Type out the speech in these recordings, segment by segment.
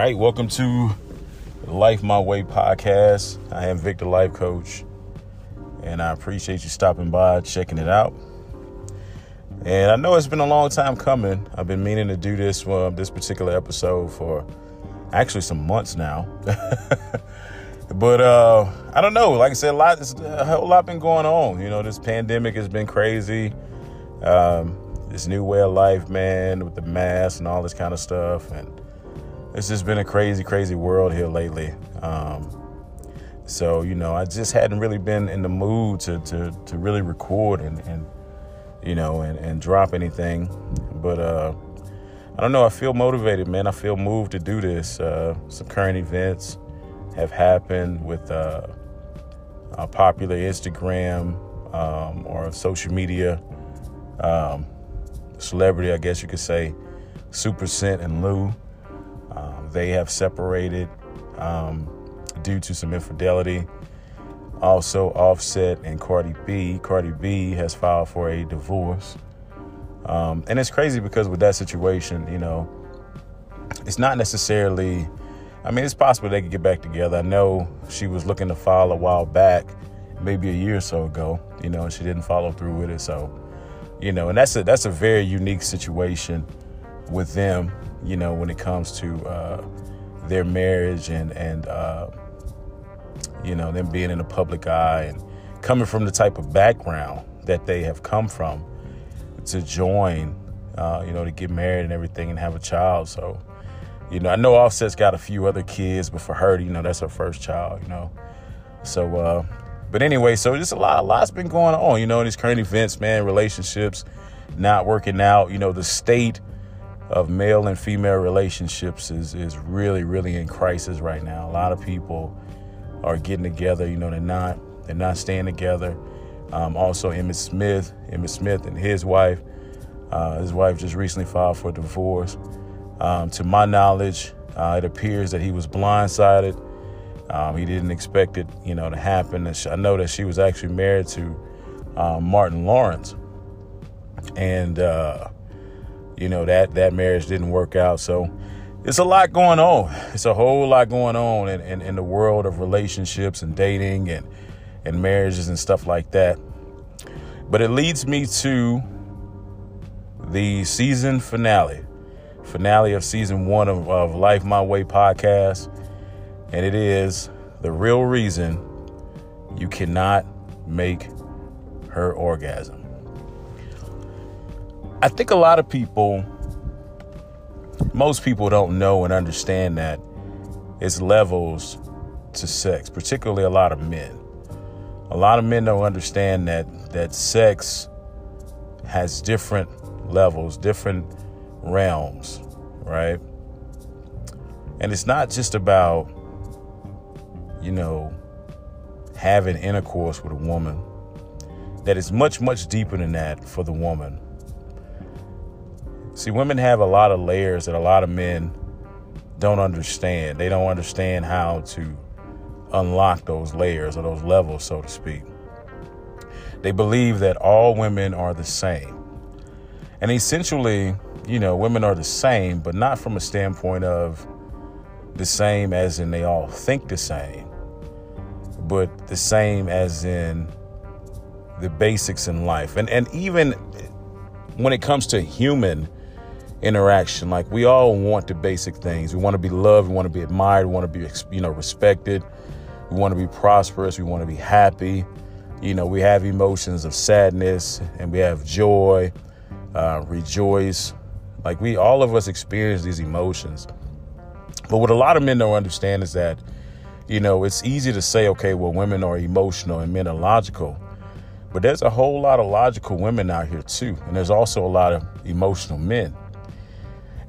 right, welcome to Life My Way podcast. I am Vic the Life Coach, and I appreciate you stopping by, checking it out. And I know it's been a long time coming. I've been meaning to do this uh, this particular episode for actually some months now. but uh, I don't know. Like I said, a lot, a whole lot been going on. You know, this pandemic has been crazy. Um, this new way of life, man, with the mask and all this kind of stuff, and it's just been a crazy, crazy world here lately. Um, so you know, I just hadn't really been in the mood to to, to really record and, and you know and, and drop anything. But uh, I don't know. I feel motivated, man. I feel moved to do this. Uh, some current events have happened with uh, a popular Instagram um, or social media um, celebrity, I guess you could say, Supa Cent and Lou. They have separated um, due to some infidelity. Also, Offset and Cardi B. Cardi B has filed for a divorce. Um, and it's crazy because with that situation, you know, it's not necessarily, I mean, it's possible they could get back together. I know she was looking to file a while back, maybe a year or so ago, you know, and she didn't follow through with it. So, you know, and that's a, that's a very unique situation with them you know, when it comes to uh, their marriage and and uh, you know them being in the public eye and coming from the type of background that they have come from to join, uh, you know, to get married and everything and have a child. So, you know, I know Offset's got a few other kids, but for her, you know, that's her first child. You know, so. Uh, but anyway, so just a lot, a lot's been going on, you know, in these current events, man, relationships not working out, you know, the state of male and female relationships is is really really in crisis right now. A lot of people are getting together. You know, they're not they're not staying together. Um, also, Emmitt Smith, Emmitt Smith and his wife. Uh, his wife just recently filed for divorce. Um, to my knowledge, uh, it appears that he was blindsided. Um, he didn't expect it, you know, to happen. I know that she was actually married to um, Martin Lawrence, and uh, you know that that marriage didn't work out. So it's a lot going on. It's a whole lot going on in, in, in the world of relationships and dating and and marriages and stuff like that. But it leads me to the season finale, finale of season one of, of Life My Way podcast, and it is the real reason you cannot make her orgasm. I think a lot of people, most people don't know and understand that it's levels to sex, particularly a lot of men. A lot of men don't understand that that sex has different levels, different realms, right? And it's not just about, you know, having intercourse with a woman. That is much, much deeper than that for the woman. See, women have a lot of layers that a lot of men don't understand. They don't understand how to unlock those layers or those levels, so to speak. They believe that all women are the same. And essentially, you know, women are the same, but not from a standpoint of the same as in they all think the same, but the same as in the basics in life. And and even when it comes to human interaction. Like we all want the basic things. We want to be loved. We want to be admired. We want to be, you know, respected. We want to be prosperous. We want to be happy. You know, we have emotions of sadness and we have joy, uh, rejoice. Like we, all of us experience these emotions. But what a lot of men don't understand is that, you know, it's easy to say, okay, well, women are emotional and men are logical. But there's a whole lot of logical women out here too. And there's also a lot of emotional men.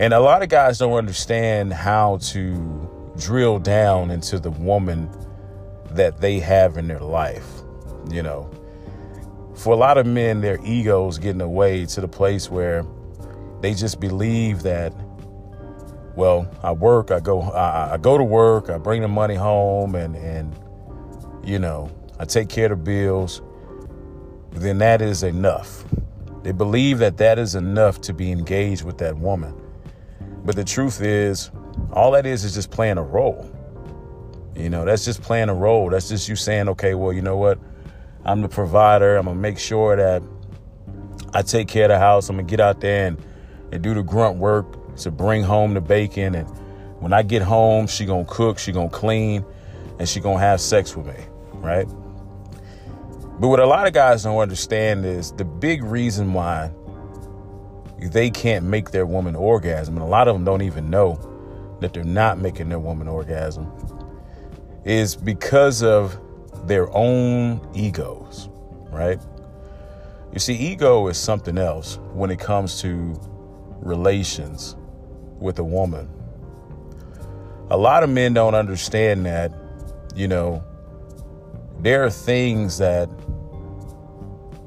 And a lot of guys don't understand how to drill down into the woman that they have in their life. You know, for a lot of men, their egos get in the way to the place where they just believe that, well, I work, I go, I, I go to work, I bring the money home, and and you know, I take care of the bills. Then that is enough. They believe that that is enough to be engaged with that woman. But the truth is, All that is is just playing a role. You know, that's just playing a role. That's just you saying, okay, well, you know what? I'm the provider. I'm gonna make sure that I take care of the house. I'm gonna get out there and, and do the grunt work to bring home the bacon. And when I get home, she gonna cook, she gonna clean, and she gonna have sex with me, right? But what a lot of guys don't understand is the big reason why they can't make their woman orgasm, and a lot of them don't even know that they're not making their woman orgasm, is because of their own egos, right? You see, ego is something else when it comes to relations with a woman. A lot of men don't understand that, you know, there are things that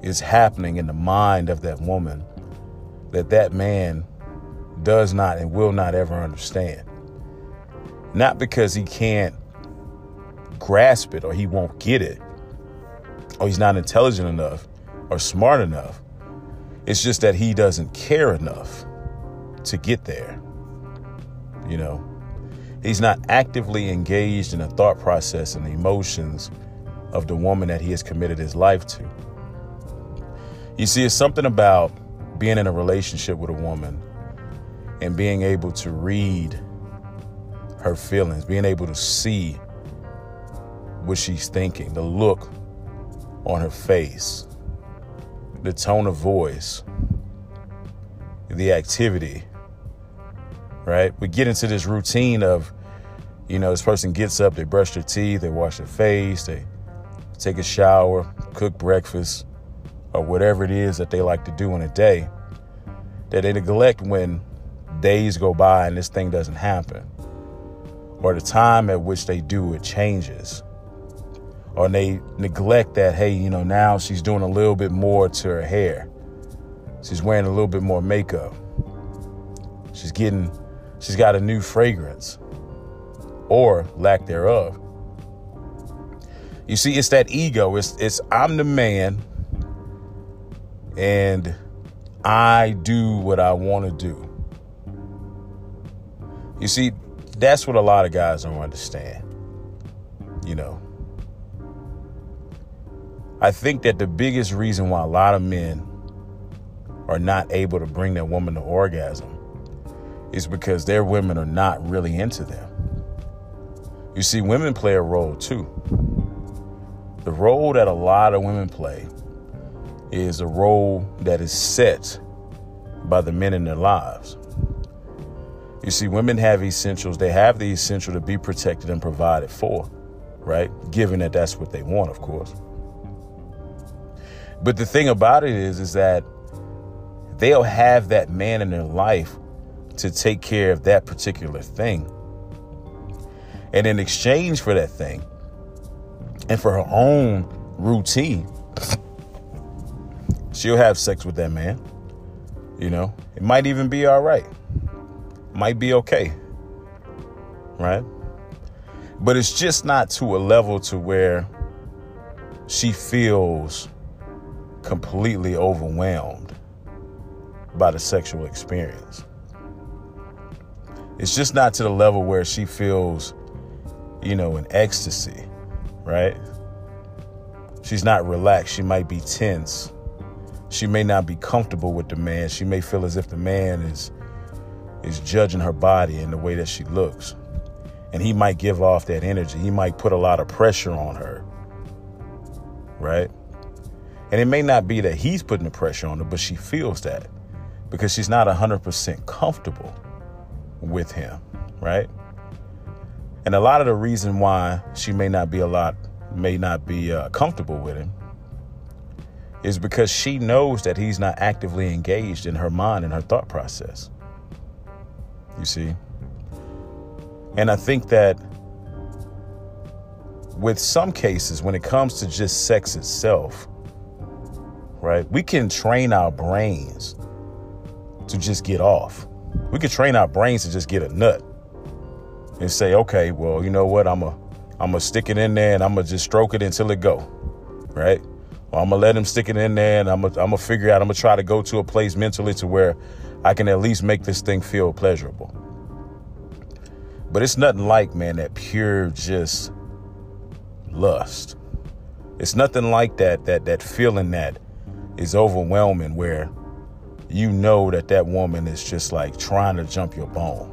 is happening in the mind of that woman that that man does not and will not ever understand. Not because he can't grasp it or he won't get it or he's not intelligent enough or smart enough. It's just that he doesn't care enough to get there. You know, he's not actively engaged in the thought process and the emotions of the woman that he has committed his life to. You see, it's something about being in a relationship with a woman and being able to read her feelings, being able to see what she's thinking, the look on her face, the tone of voice, the activity, right? We get into this routine of, you know, this person gets up, they brush their teeth, they wash their face, they take a shower, cook breakfast, or whatever it is that they like to do in a day, that they neglect when days go by and this thing doesn't happen, or the time at which they do it changes or they neglect that hey you know now she's doing a little bit more to her hair. She's wearing a little bit more makeup. She's getting she's got a new fragrance or lack thereof. You see it's that ego. It's it's i'm the man and i do what i want to do you see that's what a lot of guys don't understand you know I think that the biggest reason why a lot of men are not able to bring their woman to orgasm is because their women are not really into them. You see, women play a role too. The role that a lot of women play is a role that is set by the men in their lives. You see, women have essentials. They have the essential to be protected and provided for, right? Given that that's what they want, of course. But the thing about it is, is that they'll have that man in their life to take care of that particular thing. And in exchange for that thing and for her own routine, she'll have sex with that man. You know, it might even be all right, might be okay, right? But it's just not to a level to where she feels completely overwhelmed by the sexual experience. It's just not to the level where she feels, you know, in ecstasy, right? She's not relaxed. She might be tense. She may not be comfortable with the man. She may feel as if the man is is judging her body and the way that she looks. And he might give off that energy. He might put a lot of pressure on her. Right? And it may not be that he's putting the pressure on her, but she feels that because she's not 100% comfortable with him, right? And a lot of the reason why she may not be a lot, may not be uh, comfortable with him is because she knows that he's not actively engaged in her mind and her thought process. You see? And I think that with some cases, when it comes to just sex itself, right? We can train our brains to just get off. We can train our brains to just get a nut and say, okay, well, you know what? I'm a, I'm gonna stick it in there and I'm gonna just stroke it until it go, right? I'm gonna let him stick it in there and I'm gonna, I'm gonna figure out. I'm gonna try to go to a place mentally to where I can at least make this thing feel pleasurable. But it's nothing like, man, that pure just lust. It's nothing like that that that feeling that is overwhelming where you know that that woman is just like trying to jump your bone.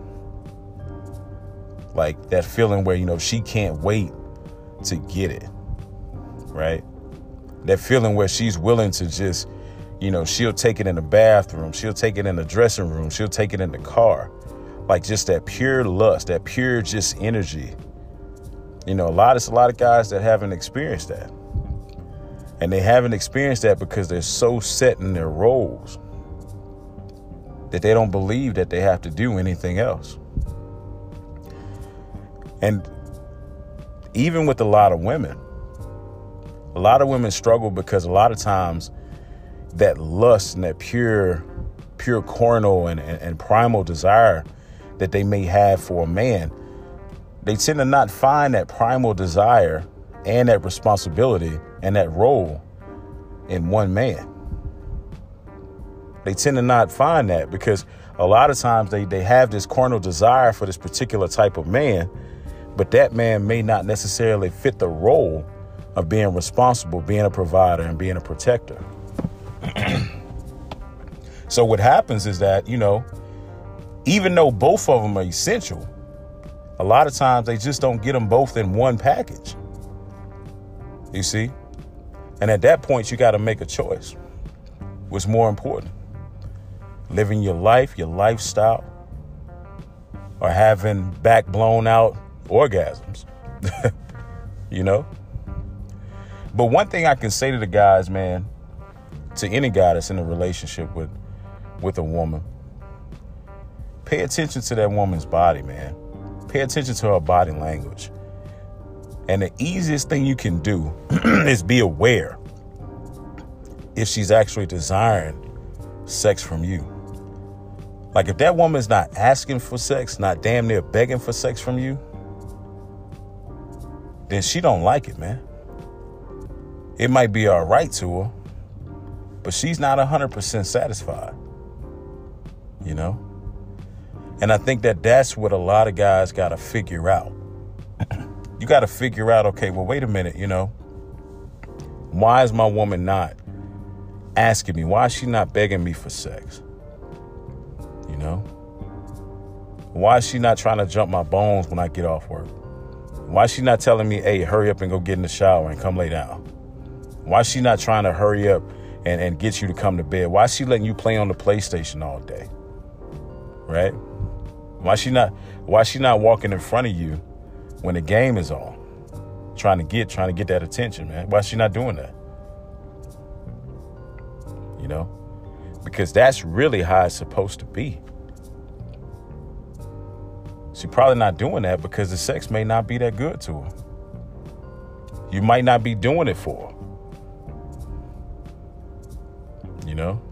Like that feeling where you know she can't wait to get it. Right? That feeling where she's willing to just you know, she'll take it in the bathroom, she'll take it in the dressing room, she'll take it in the car. Like just that pure lust, that pure just energy. You know, a lot of a lot of guys that haven't experienced that. And they haven't experienced that because they're so set in their roles that they don't believe that they have to do anything else. And even with a lot of women, a lot of women struggle because a lot of times that lust and that pure, pure carnal and, and, and primal desire that they may have for a man, they tend to not find that primal desire and that responsibility and that role in one man. They tend to not find that because a lot of times they, they have this carnal desire for this particular type of man, but that man may not necessarily fit the role of being responsible, being a provider, and being a protector. so what happens is that, you know, even though both of them are essential, a lot of times they just don't get them both in one package. You see? And at that point, you got to make a choice. What's more important? Living your life, your lifestyle, or having back blown out orgasms? you know? But one thing I can say to the guys, man, to any guy that's in a relationship with with a woman, pay attention to that woman's body, man. Pay attention to her body language. And the easiest thing you can do is be aware if she's actually desiring sex from you. Like if that woman's not asking for sex, not damn near begging for sex from you, then she don't like it, man. It might be all right to her, but she's not 100% satisfied. You know? And I think that that's what a lot of guys got to figure out. you got to figure out, okay, well, wait a minute, you know, why is my woman not asking me? Why is she not begging me for sex? You know? Why is she not trying to jump my bones when I get off work? Why is she not telling me, hey, hurry up and go get in the shower and come lay down? Why is she not trying to hurry up and, and get you to come to bed? Why is she letting you play on the PlayStation all day? Right? Why she not why she not walking in front of you when the game is on? Trying to get trying to get that attention, man. Why she not doing that? You know? Because that's really how it's supposed to be. She probably not doing that because the sex may not be that good to her. You might not be doing it for her. You know?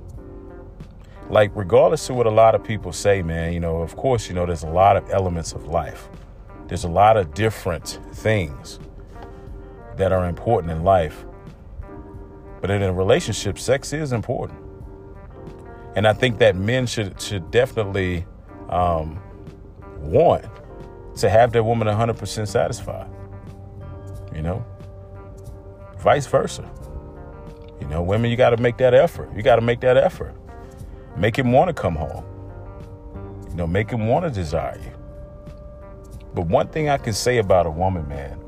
like regardless of what a lot of people say, man, you know, of course, you know, there's a lot of elements of life. There's a lot of different things that are important in life. But in a relationship, sex is important. And I think that men should should definitely um, want to have their woman 100% satisfied. You know, vice versa. You know, women, you got to make that effort. You got to make that effort. Make him want to come home. You know, make him want to desire you. But one thing I can say about a woman, man,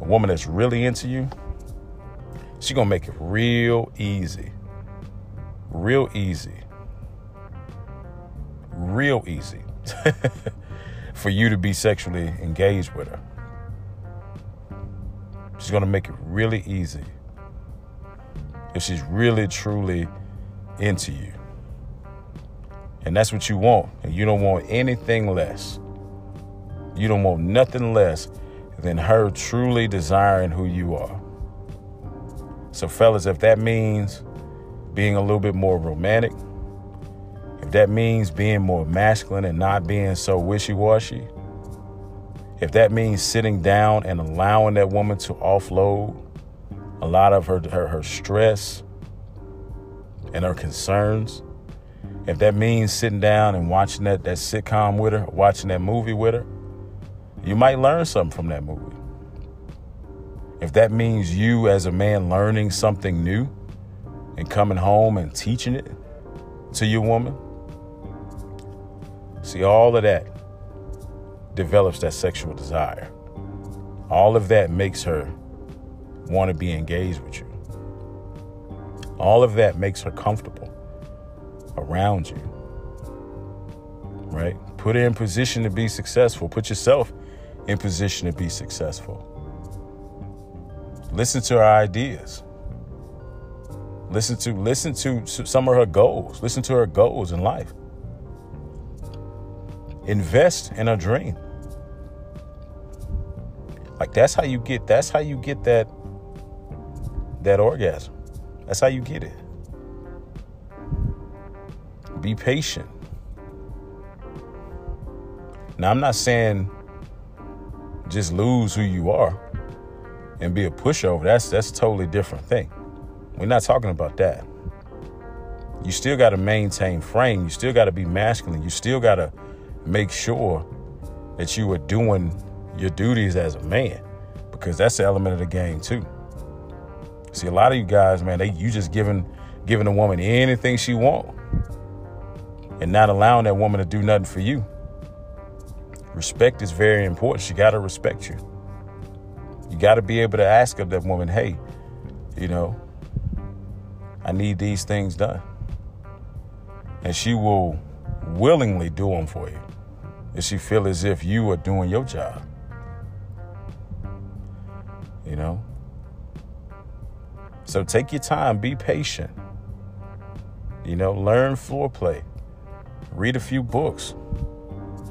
a woman that's really into you, she gonna make it real easy. Real easy. Real easy for you to be sexually engaged with her. She's gonna make it really easy if she's really truly into you. And that's what you want. And you don't want anything less. You don't want nothing less than her truly desiring who you are. So, fellas, if that means being a little bit more romantic, if that means being more masculine and not being so wishy washy, if that means sitting down and allowing that woman to offload a lot of her, her, her stress, and her concerns, If that means sitting down and watching that, that sitcom with her, watching that movie with her, you might learn something from that movie. If that means you as a man learning something new and coming home and teaching it to your woman, see, all of that develops that sexual desire. All of that makes her want to be engaged with you. All of that makes her comfortable around you. Right? Put her in position to be successful. Put yourself in position to be successful. Listen to her ideas. Listen to listen to some of her goals. Listen to her goals in life. Invest in a dream. Like that's how you get that's how you get that that orgasm. That's how you get it. Be patient. Now I'm not saying just lose who you are and be a pushover. That's that's a totally different thing. We're not talking about that. You still got to maintain frame. You still got to be masculine. You still got to make sure that you are doing your duties as a man because that's the element of the game too. See, a lot of you guys, man, they you just giving giving a woman anything she want and not allowing that woman to do nothing for you. Respect is very important. She got to respect you. You got to be able to ask of that woman, hey, you know, I need these things done. And she will willingly do them for you if she feel as if you are doing your job. You know? So take your time, be patient. You know, learn foreplay. Read a few books.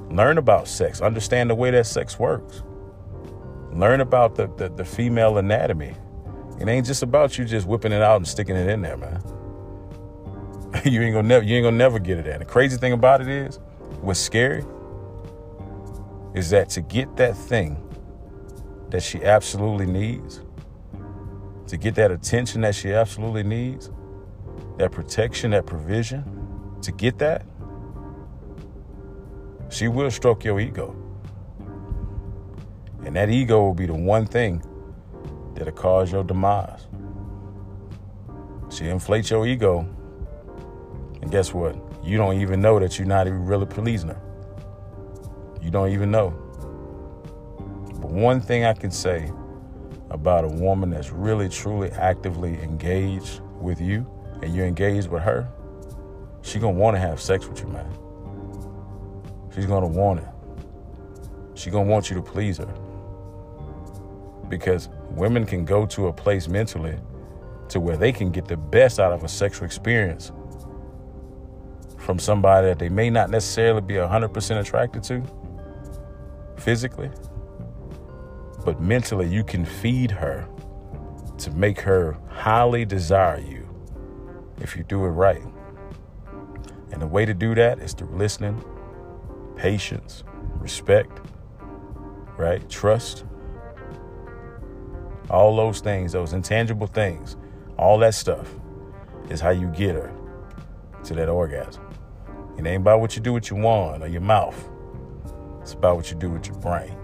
Learn about sex. Understand the way that sex works. Learn about the, the, the female anatomy. It ain't just about you just whipping it out and sticking it in there, man. you ain't gonna never you ain't gonna never get it at. The crazy thing about it is, what's scary is that to get that thing that she absolutely needs, to get that attention that she absolutely needs, that protection, that provision, to get that, she will stroke your ego. And that ego will be the one thing that'll cause your demise. She inflates your ego. And guess what? You don't even know that you're not even really pleasing her. You don't even know. But one thing I can say about a woman that's really truly actively engaged with you and you're engaged with her, she gonna want to have sex with you, man. She's gonna want it. She's gonna want you to please her. Because women can go to a place mentally to where they can get the best out of a sexual experience from somebody that they may not necessarily be 100% attracted to physically, but mentally you can feed her to make her highly desire you if you do it right. And the way to do that is through listening, patience, respect, right? Trust. All those things, those intangible things, all that stuff is how you get her to that orgasm. It ain't about what you do with your wand or your mouth. It's about what you do with your brain.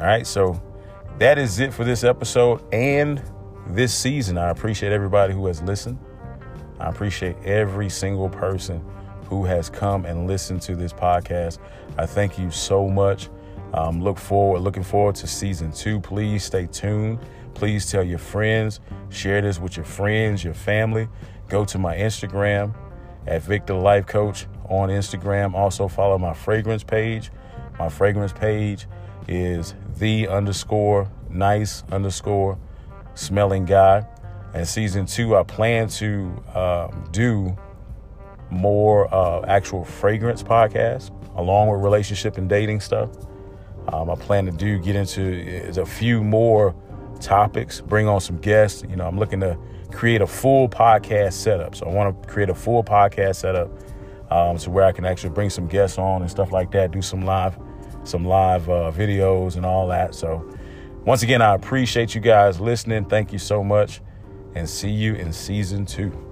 All right, so that is it for this episode and this season. I appreciate everybody who has listened. I appreciate every single person who has come and listened to this podcast. I thank you so much. Um, look forward, looking forward to season two. Please stay tuned. Please tell your friends, share this with your friends, your family. Go to my Instagram at Vic the Life Coach on Instagram. Also follow my fragrance page. My fragrance page is the underscore nice underscore smelling guy. And season two, I plan to um, do more uh, actual fragrance podcasts along with relationship and dating stuff. Um, I plan to do get into a few more topics, bring on some guests. You know, I'm looking to create a full podcast setup. So I want to create a full podcast setup um, to where I can actually bring some guests on and stuff like that. Do some live, some live uh, videos and all that. So once again, I appreciate you guys listening. Thank you so much, and see you in season two.